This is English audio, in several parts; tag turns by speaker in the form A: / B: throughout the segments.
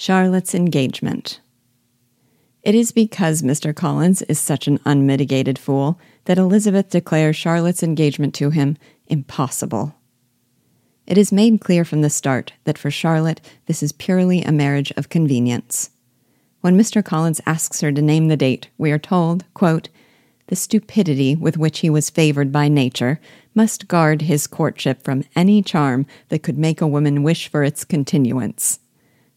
A: Charlotte's engagement. It is because Mr. Collins is such an unmitigated fool that Elizabeth declares Charlotte's engagement to him impossible. It is made clear from the start that for Charlotte this is purely a marriage of convenience. When Mr. Collins asks her to name the date, we are told, quote, the stupidity with which he was favored by nature must guard his courtship from any charm that could make a woman wish for its continuance.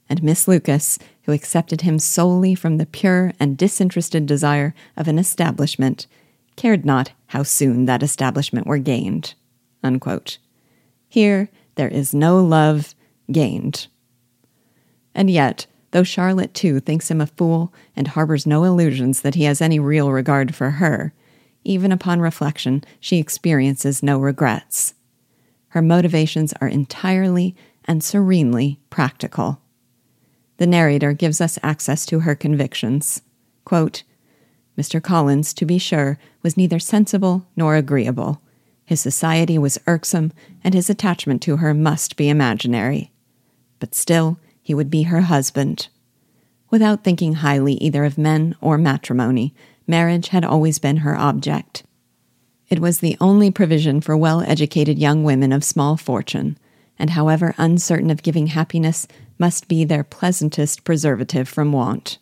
A: And Miss Lucas, who accepted him solely from the pure and disinterested desire of an establishment, cared not how soon that establishment were gained. Unquote. Here, there is no love gained. And yet, though Charlotte too thinks him a fool and harbors no illusions that he has any real regard for her, even upon reflection, she experiences no regrets. Her motivations are entirely and serenely practical. The narrator gives us access to her convictions. Quote, Mr. Collins, to be sure, was neither sensible nor agreeable. His society was irksome, and his attachment to her must be imaginary. But still, he would be her husband. Without thinking highly either of men or matrimony, marriage had always been her object. It was the only provision for well educated young women of small fortune, and however uncertain of giving happiness, must be their pleasantest preservative from want.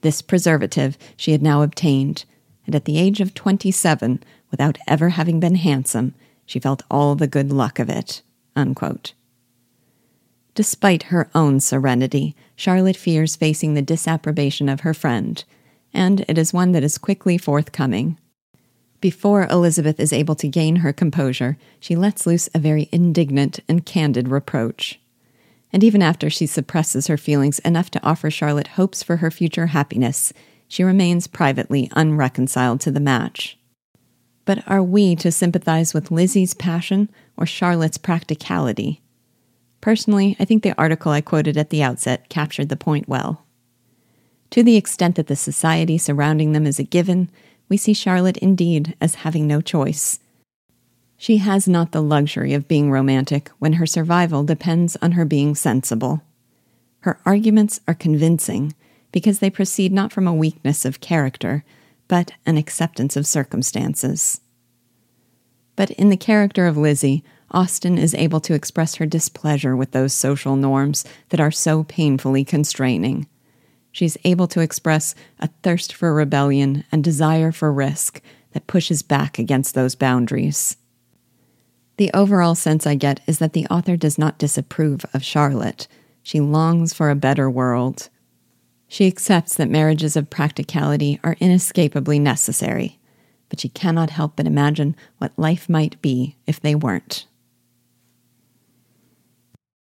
A: This preservative she had now obtained, and at the age of twenty seven, without ever having been handsome, she felt all the good luck of it. Unquote. Despite her own serenity, Charlotte fears facing the disapprobation of her friend, and it is one that is quickly forthcoming. Before Elizabeth is able to gain her composure, she lets loose a very indignant and candid reproach. And even after she suppresses her feelings enough to offer Charlotte hopes for her future happiness, she remains privately unreconciled to the match. But are we to sympathize with Lizzie's passion or Charlotte's practicality? Personally, I think the article I quoted at the outset captured the point well. To the extent that the society surrounding them is a given, we see Charlotte indeed as having no choice. She has not the luxury of being romantic when her survival depends on her being sensible. Her arguments are convincing because they proceed not from a weakness of character, but an acceptance of circumstances. But in the character of Lizzie, Austen is able to express her displeasure with those social norms that are so painfully constraining. She's able to express a thirst for rebellion and desire for risk that pushes back against those boundaries. The overall sense I get is that the author does not disapprove of Charlotte. She longs for a better world. She accepts that marriages of practicality are inescapably necessary, but she cannot help but imagine what life might be if they weren't.